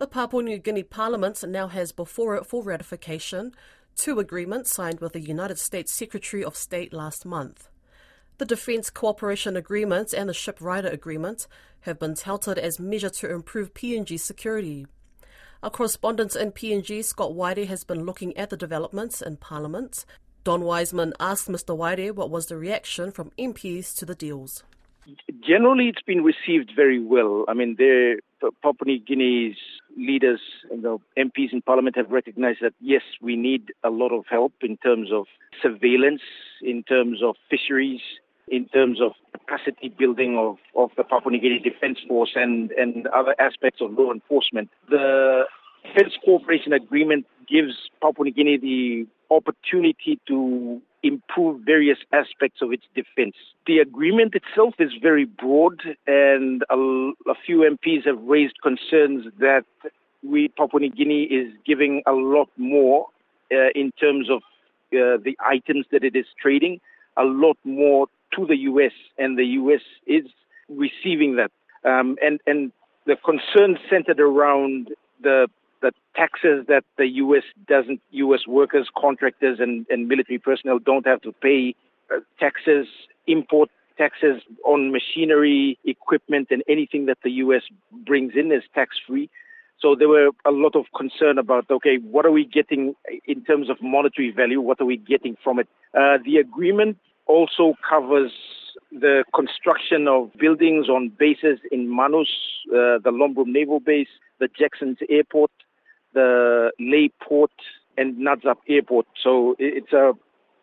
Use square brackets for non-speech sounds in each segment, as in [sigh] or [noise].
The Papua New Guinea Parliament now has before it for ratification two agreements signed with the United States Secretary of State last month. The Defence Cooperation Agreement and the Ship Rider Agreement have been touted as measures to improve PNG security. Our correspondent in PNG, Scott Waide, has been looking at the developments in Parliament. Don Wiseman asked Mr. Waide what was the reaction from MPs to the deals. Generally, it's been received very well. I mean, Papua New Guinea's leaders, MPs in Parliament have recognized that yes, we need a lot of help in terms of surveillance, in terms of fisheries, in terms of capacity building of, of the Papua New Guinea Defence Force and, and other aspects of law enforcement. The Defence Cooperation Agreement gives Papua New Guinea the opportunity to improve various aspects of its defense. The agreement itself is very broad, and a, a few MPs have raised concerns that we, Papua New Guinea, is giving a lot more uh, in terms of uh, the items that it is trading, a lot more to the U.S., and the U.S. is receiving that. Um, and, and the concerns centered around the the taxes that the U.S. doesn't, U.S. workers, contractors, and, and military personnel don't have to pay uh, taxes, import taxes on machinery, equipment, and anything that the U.S. brings in is tax free. So there were a lot of concern about, okay, what are we getting in terms of monetary value? What are we getting from it? Uh, the agreement also covers the construction of buildings on bases in Manus, uh, the Lombrum Naval Base, the Jacksons Airport, the Lae Port and Nadzab Airport. So it's a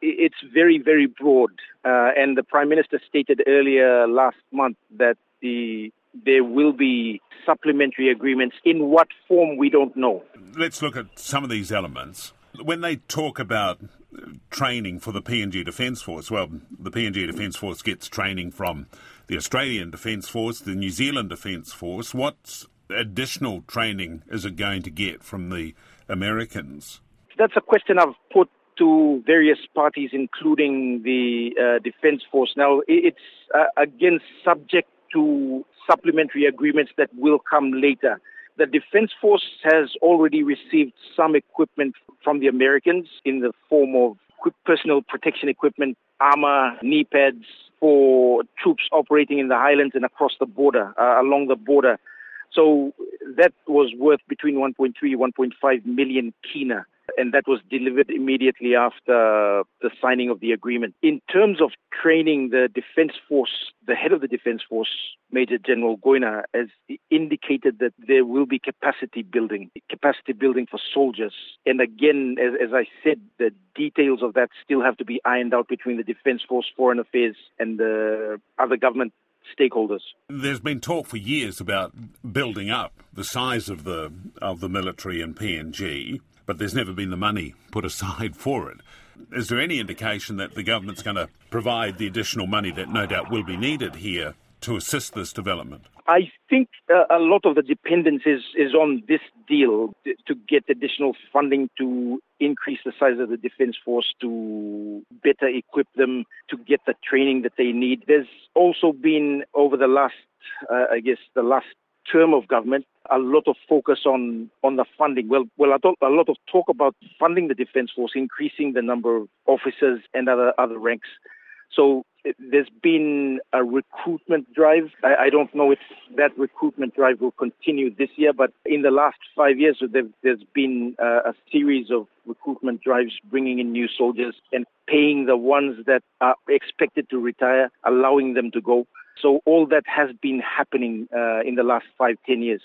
it's very very broad. Uh, and the Prime Minister stated earlier last month that the there will be supplementary agreements. In what form, we don't know. Let's look at some of these elements. When they talk about training for the PNG Defence Force, well, the PNG Defence Force gets training from the Australian Defence Force, the New Zealand Defence Force. What's additional training is it going to get from the Americans? That's a question I've put to various parties, including the uh, Defense Force. Now, it's uh, again subject to supplementary agreements that will come later. The Defense Force has already received some equipment from the Americans in the form of personal protection equipment, armor, knee pads for troops operating in the highlands and across the border, uh, along the border. So that was worth between 1.3 1.5 million kina and that was delivered immediately after the signing of the agreement. In terms of training the Defense Force, the head of the Defense Force, Major General Goina, has indicated that there will be capacity building, capacity building for soldiers. And again, as, as I said, the details of that still have to be ironed out between the Defense Force, Foreign Affairs, and the other government stakeholders. There's been talk for years about building up the size of the of the military in PNG, but there's never been the money put aside [laughs] for it. Is there any indication that the government's going to provide the additional money that no doubt will be needed here to assist this development? I think uh, a lot of the dependence is, is on this deal to get additional funding to increase the size of the defense force, to better equip them, to get the training that they need. There's also been, over the last, uh, I guess, the last term of government, a lot of focus on, on the funding. Well, well, a lot of talk about funding the defense force, increasing the number of officers and other, other ranks. So there's been a recruitment drive. I, I, don't know if that recruitment drive will continue this year, but in the last five years, there, has been uh, a series of recruitment drives bringing in new soldiers and paying the ones that are expected to retire, allowing them to go. So all that has been happening uh, in the last five, ten years.